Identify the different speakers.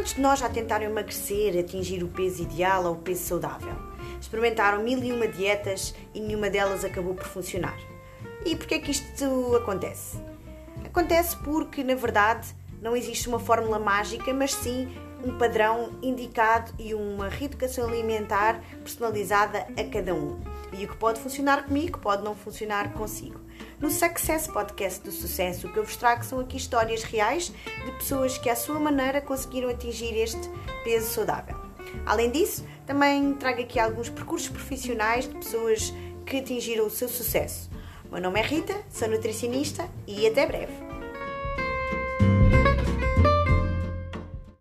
Speaker 1: Quantos de nós já tentaram emagrecer, atingir o peso ideal ou o peso saudável? Experimentaram mil e uma dietas e nenhuma delas acabou por funcionar. E porquê é que isto acontece? Acontece porque, na verdade, não existe uma fórmula mágica, mas sim um padrão indicado e uma reeducação alimentar personalizada a cada um. E o que pode funcionar comigo pode não funcionar consigo. No Success Podcast do Sucesso, o que eu vos trago são aqui histórias reais de pessoas que, à sua maneira, conseguiram atingir este peso saudável. Além disso, também trago aqui alguns percursos profissionais de pessoas que atingiram o seu sucesso. O meu nome é Rita, sou nutricionista e até breve!